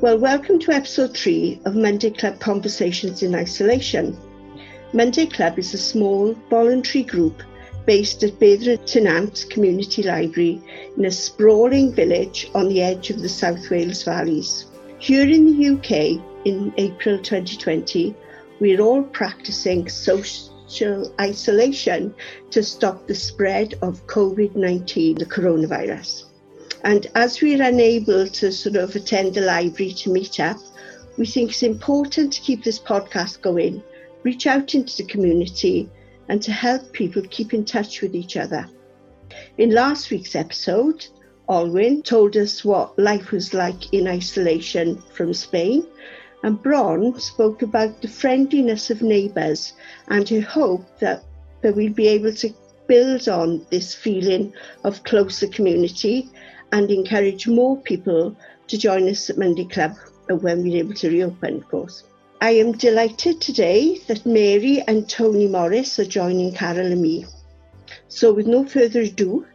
Well, welcome to episode three of Monday Club Conversations in Isolation. Monday Club is a small voluntary group based at Bedra Tynant Community Library in a sprawling village on the edge of the South Wales Valleys. Here in the UK, in April 2020, we're all practicing social isolation to stop the spread of COVID 19, the coronavirus. And as we're unable to sort of attend the library to meet up, we think it's important to keep this podcast going, reach out into the community, and to help people keep in touch with each other. In last week's episode, Olwyn told us what life was like in isolation from Spain, and Bron spoke about the friendliness of neighbours and her hope that, that we'd be able to build on this feeling of closer community and encourage more people to join us at Monday Club when we're able to reopen, of course. I am delighted today that Mary and Tony Morris are joining Carol and me. So, with no further ado,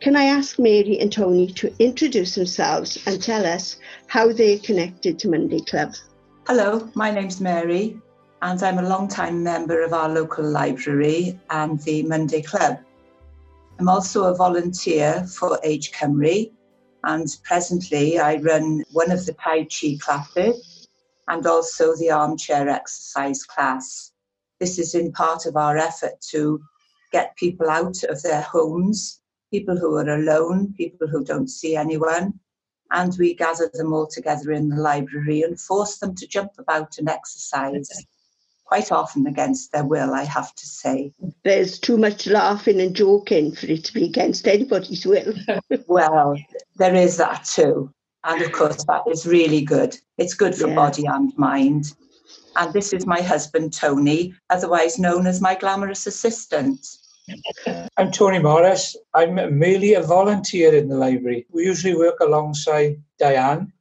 can I ask Mary and Tony to introduce themselves and tell us how they're connected to Monday Club? Hello, my name's Mary, and I'm a long-time member of our local library and the Monday Club. I'm also a volunteer for Age Cymru, and presently, I run one of the Tai Chi classes and also the armchair exercise class. This is in part of our effort to get people out of their homes, people who are alone, people who don't see anyone, and we gather them all together in the library and force them to jump about and exercise quite often against their will, I have to say. There's too much laughing and joking for it to be against anybody's will. well, there is that too. And of course, that is really good. It's good for yeah. body and mind. And this is my husband, Tony, otherwise known as my glamorous assistant. I'm Tony Morris. I'm merely a volunteer in the library. We usually work alongside Diane,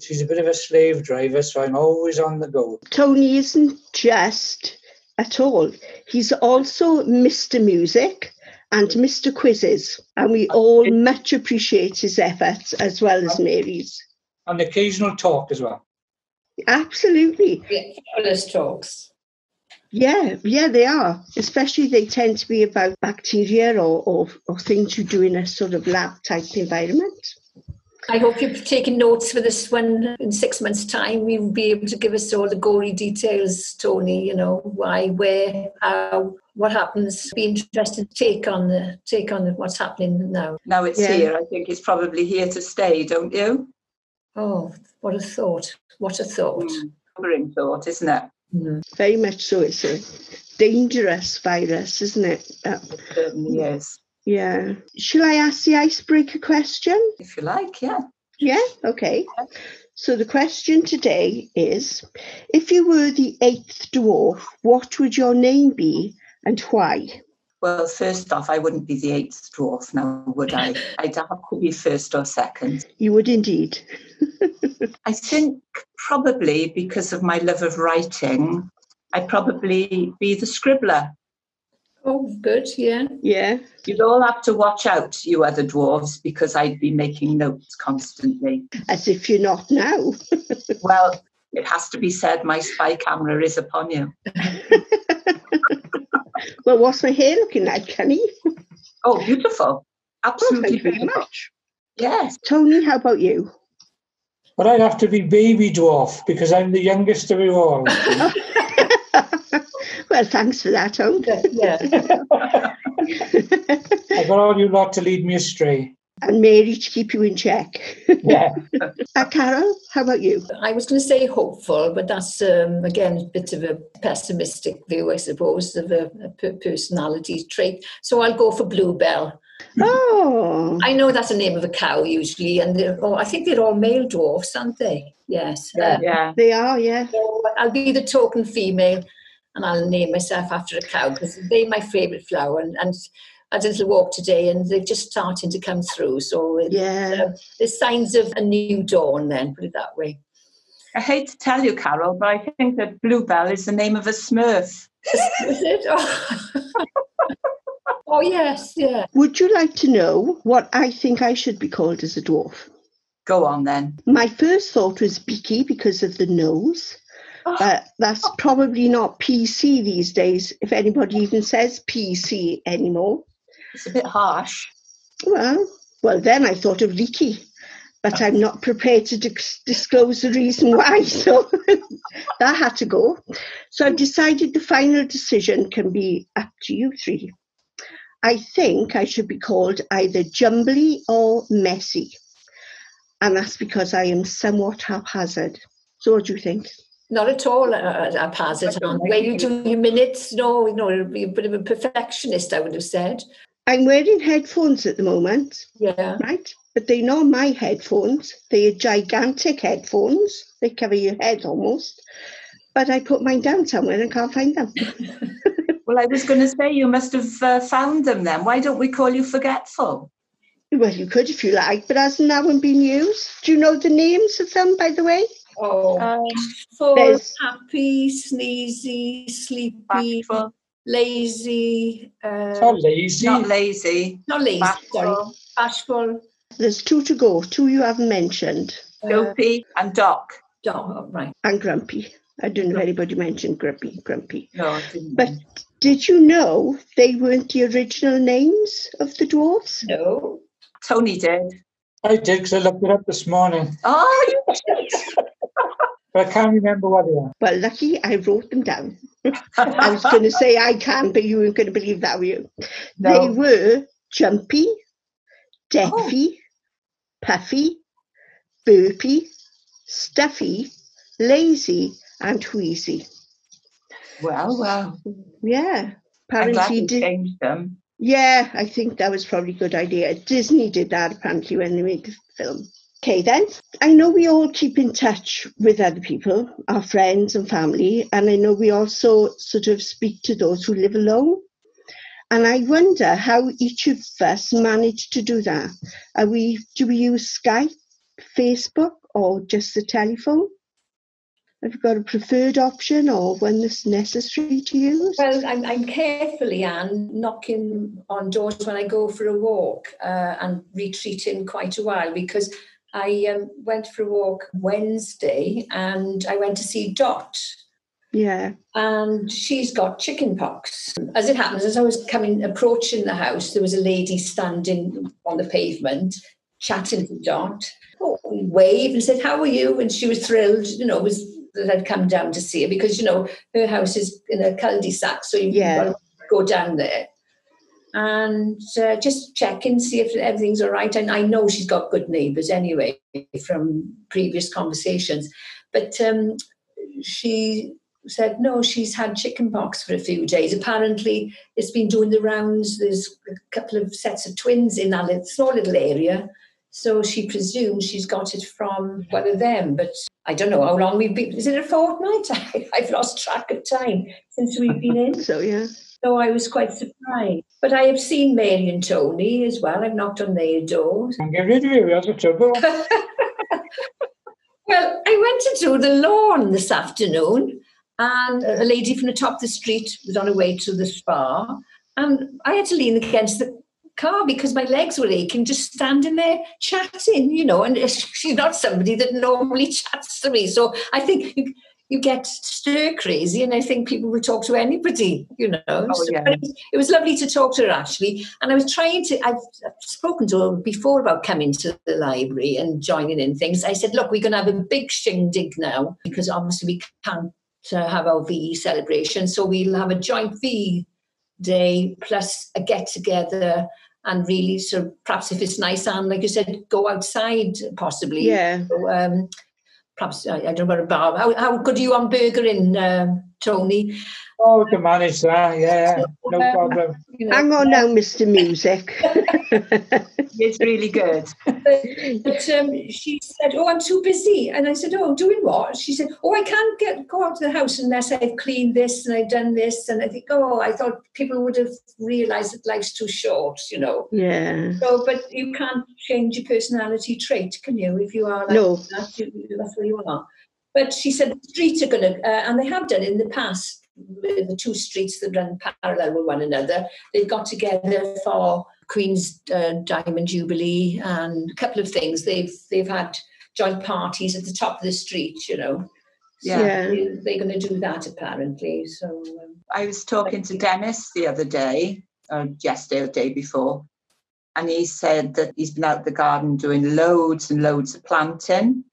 she's a bit of a slave driver, so I'm always on the go. Tony isn't just at all. He's also Mr. Music and Mr. Quizzes, and we all much appreciate his efforts as well as Mary's. And occasional talk as well. Absolutely. Fabulous talks. Yeah, yeah, they are. Especially they tend to be about bacteria or, or, or things you do in a sort of lab type environment. I hope you've taken notes for this one. In six months' time, you'll be able to give us all the gory details, Tony. You know why, where, how, what happens. Be interested to take on the take on the, what's happening now. Now it's yeah. here. I think it's probably here to stay, don't you? Oh, what a thought! What a thought! Mm, thought, isn't it? Mm. Very much so. It's a dangerous virus, isn't it? Uh, it certainly is. Yeah. Shall I ask the icebreaker question? If you like, yeah. Yeah, okay. So the question today is if you were the eighth dwarf, what would your name be and why? Well, first off, I wouldn't be the eighth dwarf now, would I? I'd have to be first or second. You would indeed. I think probably because of my love of writing, I'd probably be the scribbler. Oh, good, yeah. Yeah. You'd all have to watch out, you other dwarves, because I'd be making notes constantly. As if you're not now. well, it has to be said, my spy camera is upon you. well, what's my hair looking like, Kenny? oh, beautiful. Absolutely oh, very much. Yes. Tony, how about you? Well, I'd have to be baby dwarf because I'm the youngest of you all. Well, thanks for that, Tom. Yeah. I got all you lot to lead me astray. And Mary to keep you in check. Yeah. uh, Carol, how about you? I was going to say hopeful, but that's um, again a bit of a pessimistic view, I suppose, of a, a personality trait. So I'll go for Bluebell. Oh. I know that's the name of a cow usually, and oh, I think they're all male dwarfs, aren't they? Yes. Yeah, um, yeah. They are, yeah. So I'll be the token female and I'll name myself after a cow because they're my favourite flower. And, and I did a little walk today and they're just starting to come through. So yeah. Uh, there's signs of a new dawn then, put it that way. I hate to tell you, Carol, but I think that Bluebell is the name of a smurf. is it? Oh. oh, yes, yeah. Would you like to know what I think I should be called as a dwarf? Go on then. My first thought was Beaky because of the nose. Oh. But that's probably not PC these days, if anybody even says PC anymore. It's a bit harsh. Well, well, then I thought of leaky, but I'm not prepared to dis- disclose the reason why. So that had to go. So I've decided the final decision can be up to you three. I think I should be called either jumbly or messy. And that's because I am somewhat haphazard. So what do you think? Not at all a, a haphazard. don't Where you do your minutes, no, no, it'll be a bit of a perfectionist, I would have said. I'm wearing headphones at the moment, Yeah. right? But they're not my headphones. They're gigantic headphones. They cover your head almost. But I put mine down somewhere and can't find them. Well, I was going to say you must have uh, found them then. Why don't we call you forgetful? Well, you could if you like, but hasn't that one been used? Do you know the names of them, by the way? Oh, Um, full, there's- happy, sneezy, sleepy, bashful, lazy, It's uh, not lazy. not lazy, not lazy, sorry, bashful, bashful, There's two to go, two you haven't mentioned, uh, dopey, and doc. oh, right. and grumpy. I don't know if anybody mentioned grumpy, grumpy. No, I didn't. But did you know they weren't the original names of the dwarfs? No. Tony did. I did because I looked it up this morning, Oh, you did. but I can't remember what they are. Well, lucky I wrote them down. I was going to say I can, but you weren't going to believe that, were you? They were jumpy, deafy, oh. puffy, burpy, stuffy, lazy, and wheezy. Well, well. Yeah, apparently. Di- changed them. yeah, I think that was probably a good idea. Disney did that apparently when they made the film. Okay, then. I know we all keep in touch with other people, our friends and family, and I know we also sort of speak to those who live alone. And I wonder how each of us manage to do that. Are we do we use Skype, Facebook, or just the telephone? Have you got a preferred option or one that's necessary to use? Well, I'm, I'm carefully, Anne, knocking on doors when I go for a walk uh, and retreating quite a while because I um, went for a walk Wednesday and I went to see Dot Yeah. and she's got chicken pox. As it happens, as I was coming, approaching the house, there was a lady standing on the pavement chatting to Dot. Oh, we waved and said, How are you? And she was thrilled, you know, was that I'd come down to see her because, you know, her house is in a cul-de-sac, so you've Yeah. got to go down there. And uh, just check and see if everything's all right. And I know she's got good neighbours anyway from previous conversations. But um, she said no, she's had chickenpox for a few days. Apparently, it's been doing the rounds. There's a couple of sets of twins in that small little area. So she presumes she's got it from one of them. But I don't know how long we've been. Is it a fortnight? I've lost track of time since we've been in. So yeah. So I was quite surprised. But I have seen Mary and Tony as well. I've knocked on their doors. Get rid of you, that's the trouble. Well, I went to do the lawn this afternoon, and a lady from the top of the street was on her way to the spa, and I had to lean against the car because my legs were aching, just standing there chatting, you know. And she's not somebody that normally chats to me, so I think you, get stir crazy, and I think people will talk to anybody, you know. So- yeah. but it, was, it was lovely to talk to her actually, and I was trying to. I've, I've spoken to her before about coming to the library and joining in things. I said, look, we're going to have a big shindig now because obviously we can't uh, have our VE celebration, so we'll have a joint VE day plus a get together. And really, so perhaps if it's nice and like you said, go outside possibly. Yeah. So, um, perhaps I, I don't know about. How, how good are you on burgering, um, Tony? Oh, we can manage that, yeah, no Um, problem. You know, Hang on now, Mr. Music. It's really good. But um, she said, "Oh, I'm too busy," and I said, "Oh, doing what?" She said, "Oh, I can't get go out to the house unless I've cleaned this and I've done this." And I think, "Oh, I thought people would have realised that life's too short, you know." yeah. So, but you can't change your personality trait, can you? If you are like No. that, you, that's where you are. But she said the streets are going to, uh, and they have done in the past. The two streets that run parallel with one another, they've got together for Queen's uh, Diamond Jubilee and a couple of things. They've they've had joint parties at the top of the street, you know. Yeah. Yeah. They, they're going to do that apparently. So um, I was talking to Dennis the other day, or yesterday or day before, and he said that he's been out the garden doing loads and loads of planting.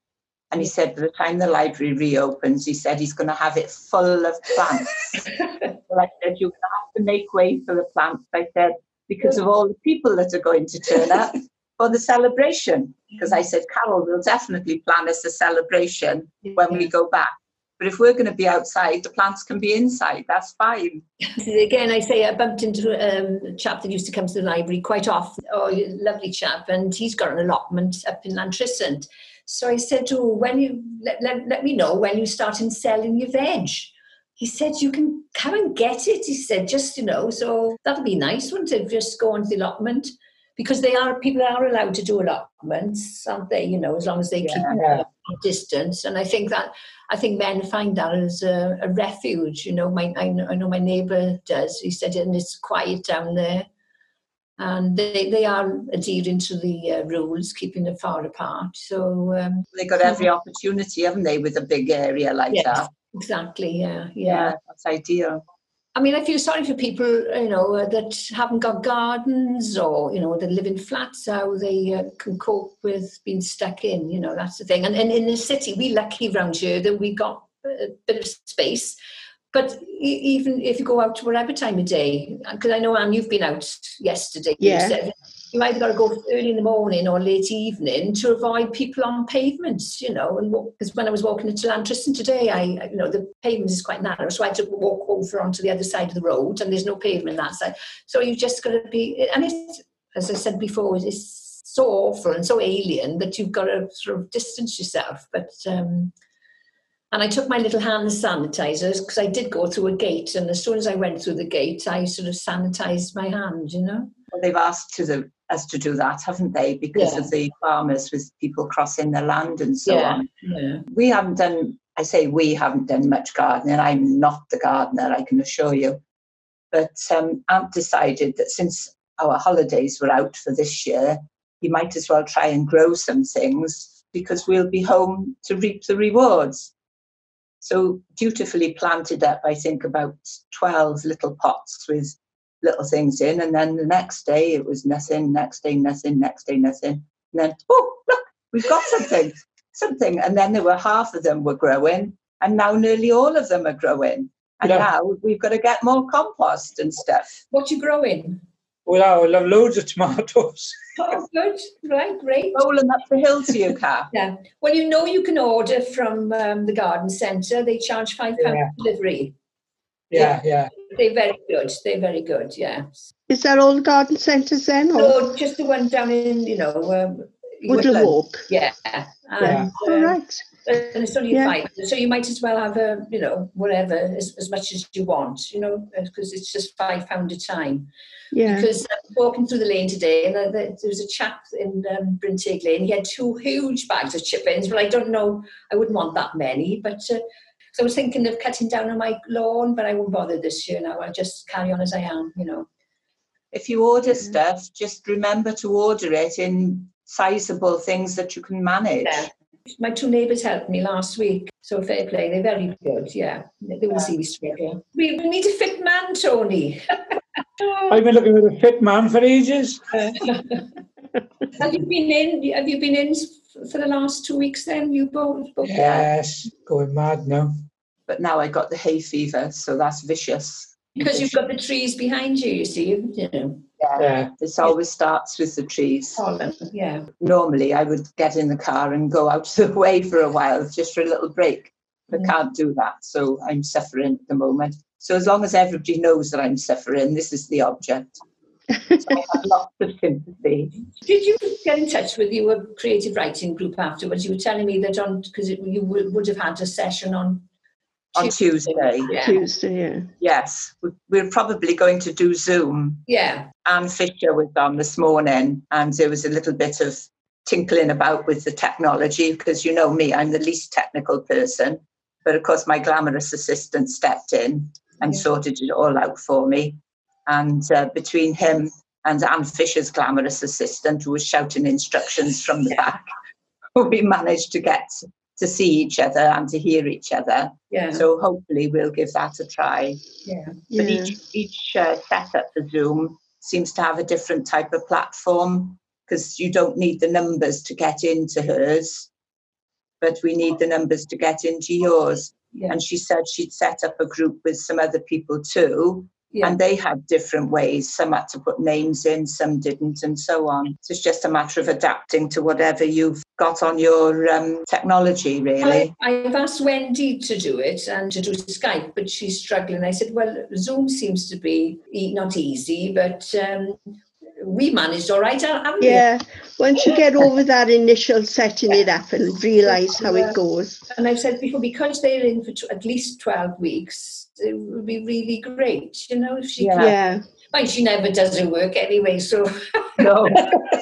And he said by the time the library reopens, he said he's going to have it full of plants. so I said, You're going to have to make way for the plants. I said, because of all the people that are going to turn up for the celebration. Because I said, Carol will definitely plan us a celebration when we go back. But if we're going to be outside, the plants can be inside. That's fine. again, I say I bumped into um, a chap that used to come to the library quite often. Oh, lovely chap, and he's got an allotment up in Llantrisant. So I said to him, when you let, let, let me know when you start in selling your veg. He said, you can come and get it. He said, just, you know, so that'll be nice, wouldn't it? Just go on to the allotment. Because they are, people are allowed to do allotments, aren't they? You know, as long as they keep Yeah. a distance. And I think that, I think men find that as a, a refuge. You know, my, I know my neighbour does. He said, and it's quiet down there. And they, they are adhering to the uh, rules, keeping them far apart. So, um, They got every opportunity, haven't they, with a big area like Yes. that? exactly, yeah, yeah. that's ideal. I mean, I feel sorry for people, you know, uh, that haven't got gardens or, you know, that live in flats, how they uh, can cope with being stuck in, you know, that's the thing. And, and in the city, we're lucky around here that we got a bit of space. But even if you go out to whatever time of day, because I know, Anne, you've been out yesterday. you Yeah. said You either got to go early in the morning or late evening to avoid people on pavements, you know. And because when I was walking into Llantrisant today, I, you know, the pavement is quite narrow, so I had to walk over onto the other side of the road, and there's no pavement that side. So you just got to be, and it's, as I said before, it's so awful and so alien that you've got to sort of distance yourself. But um, and I took my little hand sanitizers because I did go through a gate, and as soon as I went through the gate, I sort of sanitized my hand, you know. Well, they've asked to the, us to do that, haven't they? Because Yeah. of the farmers with people crossing their land and so Yeah. on. Yeah. We haven't done, I say we haven't done much gardening. I'm not the gardener, I can assure you. But um, Aunt decided that since our holidays were out for this year, you might as well try and grow some things because we'll be home to reap the rewards. So dutifully planted up, I think, about 12 little pots with little things in. And then the next day it was nothing, next day nothing, next day nothing. And then, oh, look, we've got something, something. And then there were half of them were growing. And now nearly all of them are growing. And Yeah. now we've got to get more compost and stuff. What you growing? Well, I love loads of tomatoes. Oh, good. Right, great. Rolling up the hill to you, Car. Yeah. Well, you know you can order from um, the garden centre. They charge five pounds Yeah. delivery. Yeah, yeah. They're very good. They're very good. Yeah. Is that all the garden centres then? Or So just the one down in, you know, um, Woodland Woodland. Walk? yeah. Yeah. And, All um, right. And it's only Yeah. five, so you might as well have a, you know, whatever as, as much as you want, you know, because it's just five pound a time. Yeah. Because I was walking through the lane today, and uh, there there was a chap in um, Brynteg Lane. He had two huge bags of chip-ins, but I don't know. I wouldn't want that many. But uh, so I was thinking of cutting down on my lawn, but I won't bother this year now. I'll just carry on as I am, you know. If you order Yeah. stuff, just remember to order it in sizable things that you can manage. Yeah. My two neighbours helped me last week, so fair play. They're very good. Yeah, they will see me straight here. We, we need a fit man, Tony. I've been looking for a fit man for ages. have you been in? Have you been in for the last two weeks? Then you both. both Yes, going mad now. But now I got the hay fever, so that's vicious. Because you've got the trees behind you, you see, you know, Yeah, This always starts with the trees. pollen, yeah. Normally, I would get in the car and go out to the way for a while, just for a little break. But Mm. can't do that, so I'm suffering at the moment. So as long as everybody knows that I'm suffering, this is the object. So I have lots of sympathy. Did you get in touch with your creative writing group afterwards? You were telling me that on, because you would, would have had a session on On Tuesday, Yeah. Tuesday, yeah. yes, we- we're probably going to do Zoom. Yeah. Anne Fisher was on this morning, and there was a little bit of tinkling about with the technology because you know me, I'm the least technical person. But of course, my glamorous assistant stepped in and Yeah. sorted it all out for me. And uh, between him and Anne Fisher's glamorous assistant who was shouting instructions from the back. we managed to get to see each other and to hear each other. Yeah. So hopefully we'll give that a try. yeah. But Yeah. each each uh, setup for Zoom seems to have a different type of platform because you don't need the numbers to get into hers, but we need the numbers to get into yours. Yeah. And she said she'd set up a group with some other people too, Yeah. and they had different ways. Some had to put names in, some didn't, and so on. So it's just a matter of adapting to whatever you've got on your um, technology, really. I, I've asked Wendy to do it and to do Skype, but she's struggling. I said, well, Zoom seems to be e- not easy, but um, we managed all right, haven't we? Yeah, once you get over that initial setting it up and realise how Yeah. it goes. And I've said before, because they're in for tw- at least 12 weeks, it would be really great, you know, if she Yeah. could. Yeah, Well, she never does her work anyway, so No.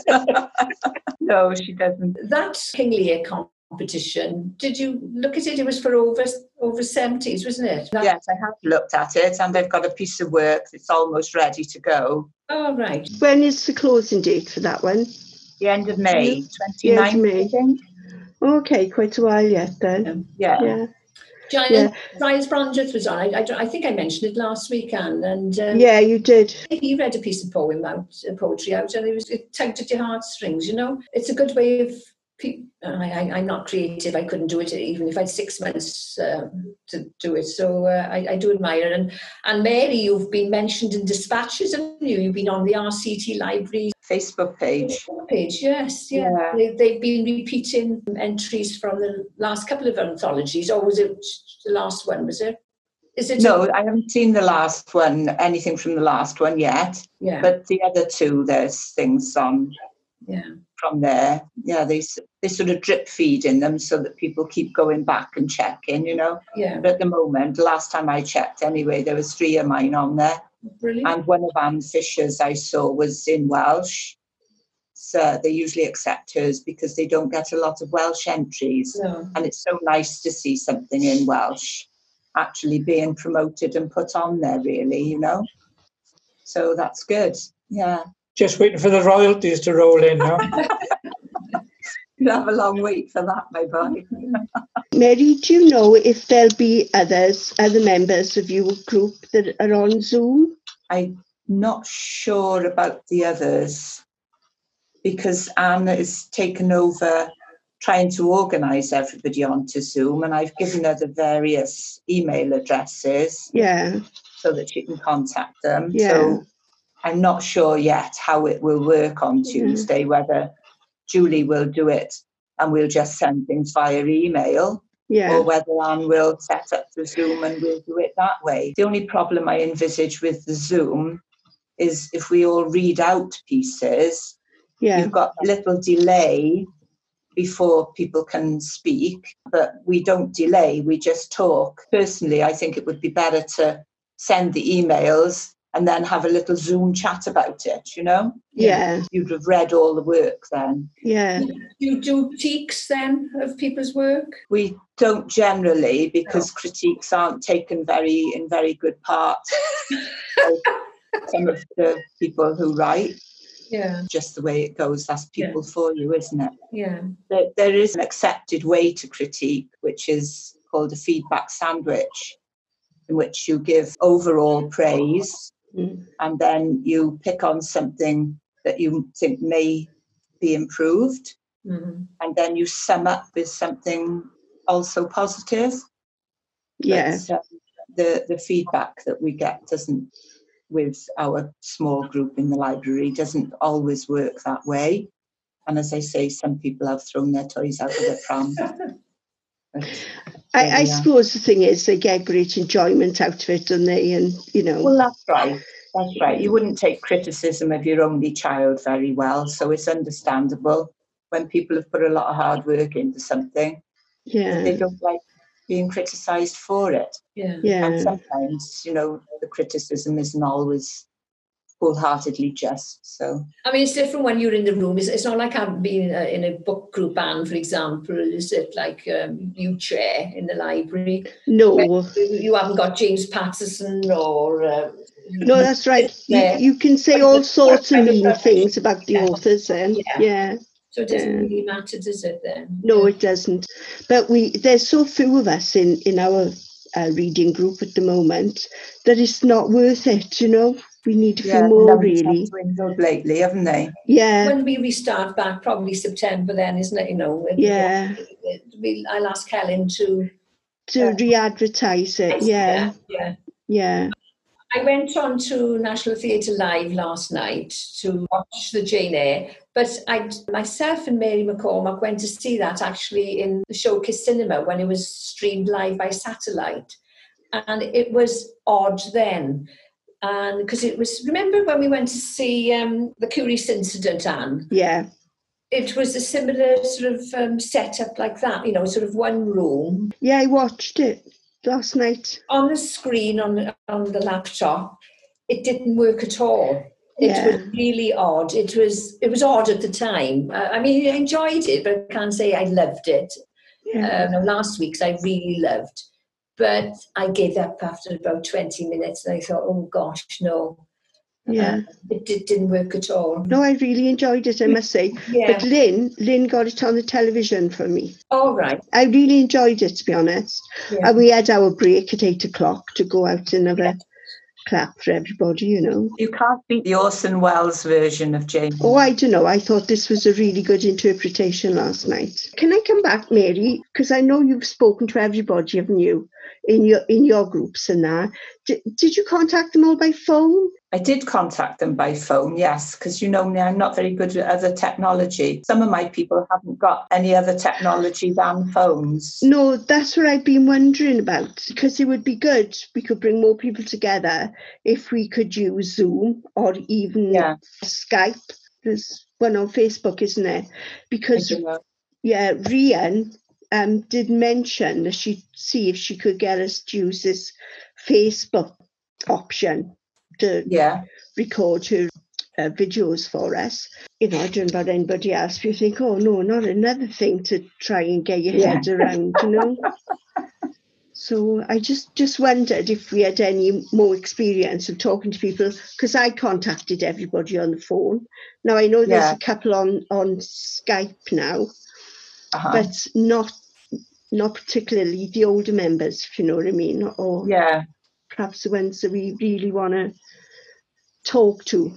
no, she doesn't. that King Lear competition, did you look at it? It was for over over 70s, wasn't it? That- Yes, I have looked at it and they've got a piece of work that's almost ready to go. Oh, right. when is the closing date for that one? The end of May, The end of 29th, May. I think. Okay, quite a while yet then. Yeah. Yeah, Giant Brian Brandreth was on. I, I, I think I mentioned it last week, Anne, and um, yeah, you did. he read a piece of poem out, uh, poetry out, and it was it tugged at your heartstrings. You know, it's a good way of. Pe- I, I, I'm not creative. I couldn't do it even if I had six months um, to do it. So uh, I, I do admire it. And and Mary, you've been mentioned in dispatches, haven't you? You've been on the RCT Library Facebook page. page. Yes, yeah. Yeah. They, they've been repeating entries from the last couple of anthologies. Or was it the last one? Was it? Is it? No, I haven't seen the last one, anything from the last one yet. Yeah. But the other two, there's things on yeah. from there. Yeah, they they sort of drip feed in them so that people keep going back and checking, you know. Yeah. But at the moment, last time I checked anyway, there was three of mine on there. Brilliant. And one of Anne Fisher's I saw was in Welsh. So they usually accept hers because they don't get a lot of Welsh entries. no. And it's so nice to see something in Welsh actually being promoted and put on there, really, you know. So that's good. Yeah. Just waiting for the royalties to roll in now. You'll have a long wait for that, my boy. Mary, do you know if there'll be others, other members of your group that are on Zoom? I'm not sure about the others because Anne has taken over trying to organise everybody onto Zoom, and I've given her the various email addresses Yeah, so that she can contact them. Yeah. So I'm not sure yet how it will work on Yeah. Tuesday, whether Julie will do it and we'll just send things via email yeah, or whether Anne will set up the Zoom and we'll do it that way. The only problem I envisage with the Zoom is if we all read out pieces, yeah, you've got a little delay before people can speak, but we don't delay, we just talk. Personally, I think it would be better to send the emails and then have a little Zoom chat about it, you know? yeah, You'd have read all the work then. yeah, You do critiques then of people's work? We don't generally because critiques aren't taken very in very good part. Some of the people who write, Yeah, just the way it goes, that's people for you, isn't it? yeah, there, there is an accepted way to critique, which is called a feedback sandwich, in which you give overall praise Mm. and then you pick on something that you think may be improved, Mhm. and then you sum up with something also positive. yeah, But, um, the, the feedback that we get doesn't, with our small group in the library, doesn't always work that way. And as I say, some people have thrown their toys out of the pram. But, I, I yeah. suppose the thing is they get great enjoyment out of it, don't they? And you know, well, that's right. That's right. You wouldn't take criticism of your only child very well, so it's understandable when people have put a lot of hard work into something. Yeah, they don't like being criticised for it. yeah. And yeah, sometimes, you know, the criticism isn't always wholeheartedly just. So I mean, it's different when you're in the room. It's, it's not like I've been uh, in a book group, and for example. Is it like um, you chair in the library? no, You, you haven't got James Patterson or uh, No, that's right. You, you can say all sorts of mean things about the Yeah. authors then. Yeah. Yeah. So it doesn't Yeah. really matter, does it then? No, it doesn't. But we there's so few of us in in our uh, reading group at the moment that it's not worth it. You know, we need a few Yeah, more really. dwindled lately, haven't they? Yeah, When we restart back, probably September then, isn't it? You know, yeah. it- we, I'll ask Helen to. To Uh, re-advertise it. Yeah, yeah. yeah. I went on to National Theatre Live last night to watch the Jane Eyre, but I myself and Mary McCormack went to see that actually in the Showcase Cinema when it was streamed live by satellite, and it was odd then. And because it was, remember when we went to see um, the Curious Incident, Anne? Yeah, It was a similar sort of um, setup like that, you know, sort of one room yeah. I watched it last night. on the screen on the- on the laptop, it didn't work at all. It Yeah. was really odd. It was it was odd at the time. Uh, I mean, I enjoyed it, but I can't say I loved it. Yeah, no, last week's I really loved, but I gave up after about twenty minutes, and I thought, oh gosh, no, um, yeah. it did, didn't work at all. No, I really enjoyed it. I mm, must say. Yeah. But Lynn, Lynn got it on the television for me. all right. I really enjoyed it, to be honest. Yeah. And we had our break at eight o'clock to go out and have a clap for everybody, you know. You can't beat the Orson Welles version of Jane. Oh, I don't know. I thought this was a really good interpretation last night. Can I come back, Mary? Because I know you've spoken to everybody, haven't you, in your in your groups and that. Did, did you contact them all by phone? I did contact them by phone, yes, because you know me, I'm not very good at other technology. Some of my people haven't got any other technology than phones. No, that's what I've been wondering about. Because it would be good. We could bring more people together if we could use Zoom or even Yeah. Skype. There's one on Facebook, isn't there? Because yeah, Rian um, did mention that she'd see if she could get us to use this Facebook option to Yeah, record her uh, videos for us. You know, I don't know about anybody else, but you think, oh no, not another thing to try and get your Yeah. head around, you know. so I just just wondered if we had any more experience of talking to people because I contacted everybody on the phone. Now I know there's Yeah. a couple on on Skype now, uh-huh. but not not particularly the older members, if you know what I mean, or yeah, perhaps the ones that we really want to talk to.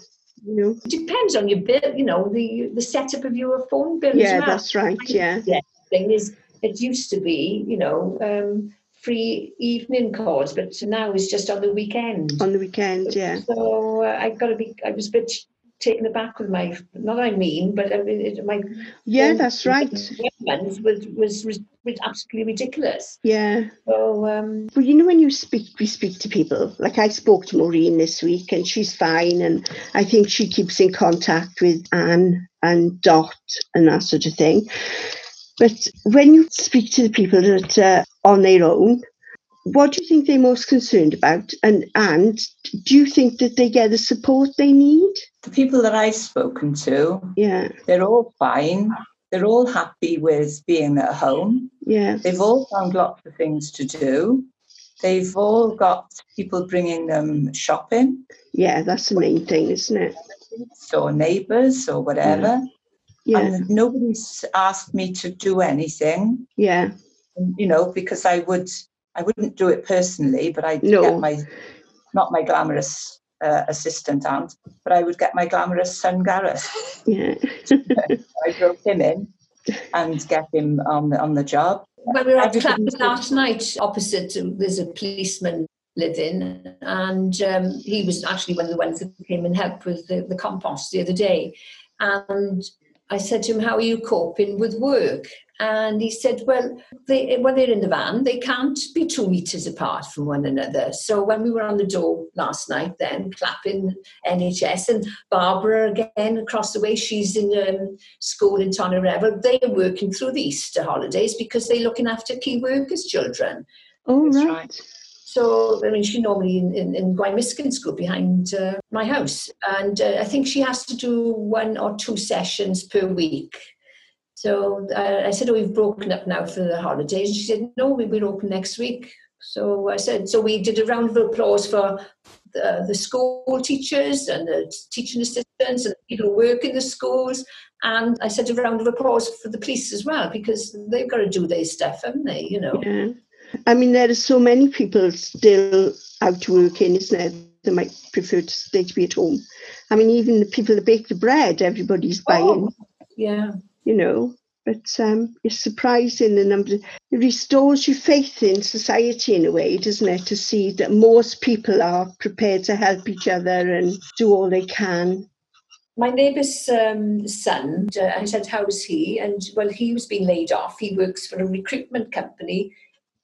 You know. It depends on your bill, you know, the the setup of your phone bill Yeah, well. that's right. Yeah. thing is it used to be you know um, free evening calls but now it's just on the weekend On the weekend, yeah. so uh, i got to be i was a bit taken aback with my not i mean but I mean, it, my Yeah, that's right. was, was, was absolutely ridiculous Yeah. so um Well, you know, when you speak, we speak to people. Like I spoke to Maureen this week, and she's fine, and I think she keeps in contact with Anne and Dot and that sort of thing. But when you speak to the people that are on their own, what do you think they're most concerned about? And and do you think that they get the support they need? the people that I've spoken to, Yeah, they're all fine. They're all happy with being at home. yeah, They've all found lots of things to do. They've all got people bringing them shopping, yeah. That's the main thing, isn't it? or neighbours, or whatever. Yeah, And nobody's asked me to do anything, yeah, you know, because I would, I wouldn't do it personally, but I'd No. get my, not my glamorous uh, assistant aunt, but I would get my glamorous son Gareth. yeah. I drove him in and get him on the, on the job. when we were at Clapham last night opposite there's a policeman living and um, he was actually one of the ones that came and helped with the, the compost the other day and I said to him, How are you coping with work? And he said, Well, they, when they're in the van, they can't be two metres apart from one another. So when we were on the door last night, then clapping NHS and Barbara again across the way, she's in um, school in Tonyrefail, they're working through the Easter holidays because they're looking after key workers' children. Oh, That's right. right. So, I mean, she normally in, in, in School behind uh, my house. And uh, I think she has to do one or two sessions per week. So uh, I said, oh, we've broken up now for the holidays. And she said, no, we will open next week. So I said, so we did a round of applause for the, the school teachers and the teaching assistants and people who work in the schools. And I said a round of applause for the police as well because they've got to do their stuff, haven't they? You know. Yeah. I mean, there are so many people still out working, isn't there? They might prefer to stay to be at home. I mean, even the people that bake the bread, everybody's buying. Oh, yeah. You know, but um, it's surprising the number. It restores your faith in society in a way, doesn't it? To see that most people are prepared to help each other and do all they can. My neighbour's um, son, uh, I said, How's he? And well, he was being laid off. He works for a recruitment company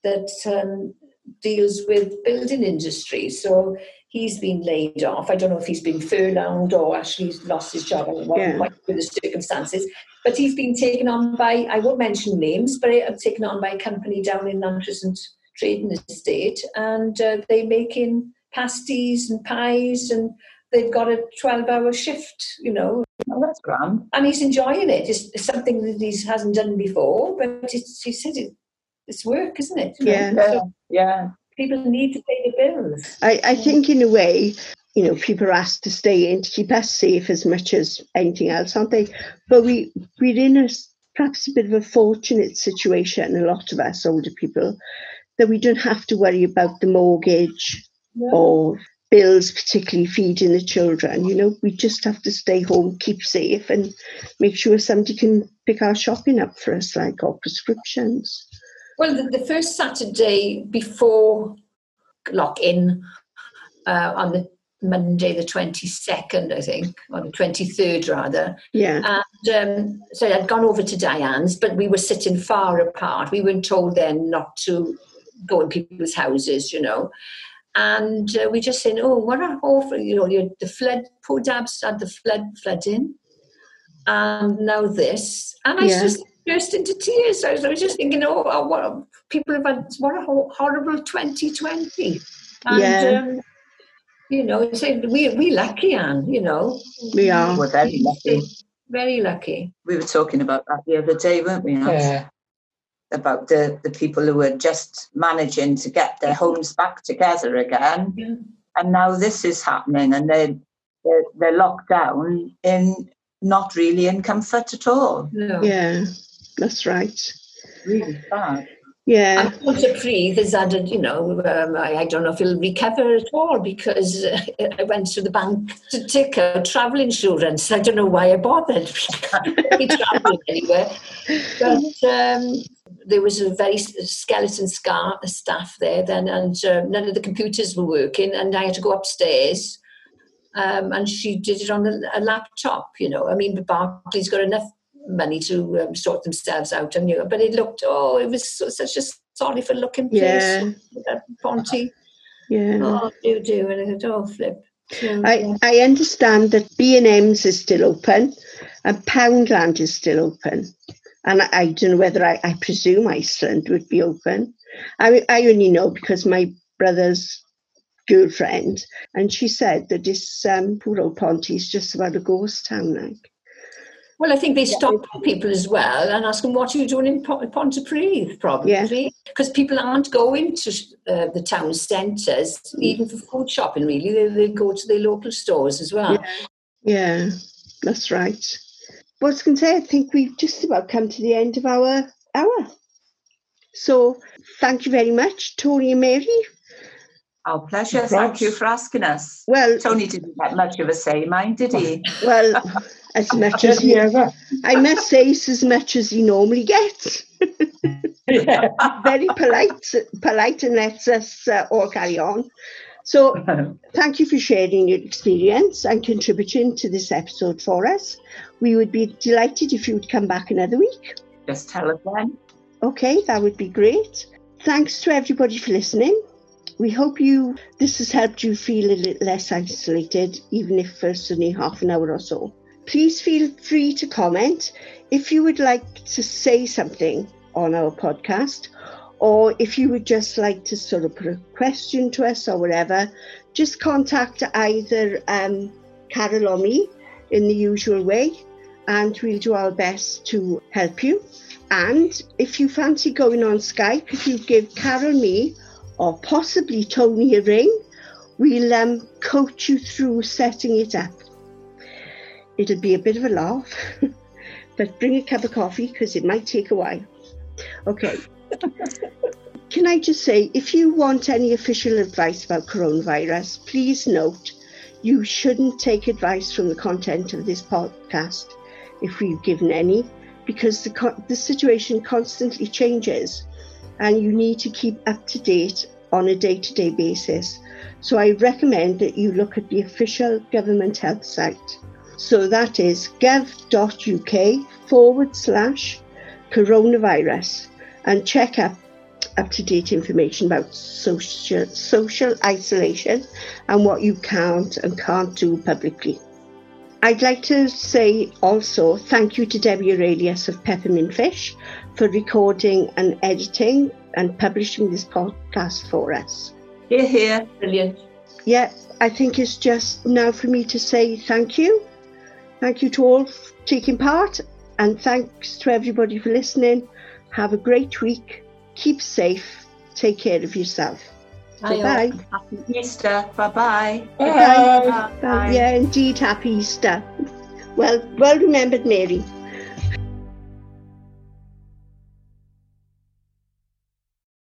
that um, deals with building industry. So he's been laid off. I don't know if he's been furloughed or actually lost his job. Yeah. what what the circumstances. But he's been taken on by, I won't mention names, but uh, taken on by a company down in Llantrisant Trading Estate. And uh, they're making pasties and pies and they've got a 12 hour shift, you know, Oh, that's grand. and he's enjoying it. It's, something that he hasn't done before, but it's, he said it, it's work, isn't it? You Yeah. Yeah, so yeah. people need to pay the bills. I, I think, in a way, you know, people are asked to stay in to keep us safe as much as anything else, aren't they? But we, we're in a perhaps a bit of a fortunate situation, a lot of us older people, that we don't have to worry about the mortgage or bills, particularly feeding the children. You know, we just have to stay home, keep safe, and make sure somebody can pick our shopping up for us, like our prescriptions. Well, the, the first Saturday before lock in uh, on the Monday, the 22nd, I think, or the 23rd rather. Yeah, And um, so I'd gone over to Diane's, but we were sitting far apart. We weren't told then not to go in people's houses, you know. And uh, we just saying, oh, what a awful, you know, the flood, poor Dabs had the flood flooding. And now this. And I Yeah. just burst into tears. I was, I was just thinking, oh, oh, what people have had, what a horrible 2020. And, Yeah. um, you know, so we, we lucky, Anne, you know. we are. We're very lucky. Very lucky. We were talking about that the other day, weren't we? Nat? Yeah, About the, the people who were just managing to get their homes back together again. Yeah. And now this is happening and they're, they're, they're locked down in not really in comfort at all. No. Yeah, that's right. Really bad. Yeah, And Pontypridd has had, a, you know, um, I, I don't know if he'll recover at all because uh, I went to the bank to take out travel insurance. I don't know why I bothered. be traveling anywhere. But um, there was a very skeleton scar, staff there then, and um, none of the computers were working, and I had to go upstairs. Um, and she did it on a, a laptop, you know. I mean, Barclays got enough money to um, sort themselves out, and you know, but it looked, oh, it was so, such a sorry for looking place. Yeah. That Ponty. yeah. Oh, do do, and I thought, oh, flip. So, I. I understand that B&M's is still open and Poundland is still open. And I, I don't know whether I, I presume Iceland would be open. I, I only know because my brother's girlfriend, and she said that this um, poor old Ponty is just about a ghost town. Like, Well, I think they stop people as well and ask them, what are you doing in Pont- Pontypridd, probably? Because people aren't going to uh, the town centres, even for food shopping, really. They, they go to their local stores as well. yeah, that's right. But I was going to say, I think we've just about come to the end of our hour. So thank you very much, Tony and Mary. Our pleasure. Thank you for asking us. Well, Tony didn't get much of a say, mind, did he? well, as much as he ever? I must say, it's as much as he normally gets. Yeah. Very polite, polite, and lets us uh, all carry on. So, thank you for sharing your experience and contributing to this episode for us. We would be delighted if you would come back another week. Just tell us when. Okay, that would be great. Thanks to everybody for listening. We hope you this has helped you feel a little less isolated, even if for only half an hour or so. Please feel free to comment if you would like to say something on our podcast, or if you would just like to sort of put a question to us or whatever, just contact either um, Carol or me in the usual way, and we'll do our best to help you. And if you fancy going on Skype, if you give Carol, me, or possibly Tony a ring, We'll um, coach you through setting it up. It'll be a bit of a laugh, but bring a cup of coffee because it might take a while. Okay. Can I just say, if you want any official advice about coronavirus, please note you shouldn't take advice from the content of this podcast if we've given any, because the, the situation constantly changes and you need to keep up to date on a day to day basis. So I recommend that you look at the official government health site. So that is gov.uk forward slash coronavirus and check up up to date information about social, social isolation and what you can't and can't do publicly. I'd like to say also thank you to Debbie Aurelius of Peppermint Fish for recording and editing and publishing this podcast for us. Here, here. Brilliant. Yeah, I think it's just now for me to say thank you. Thank you to all for taking part and thanks to everybody for listening. Have a great week. Keep safe. Take care of yourself. Bye bye. Happy Easter. Bye-bye. Bye. Bye. Yeah, indeed. Happy Easter. Well, well remembered, Mary.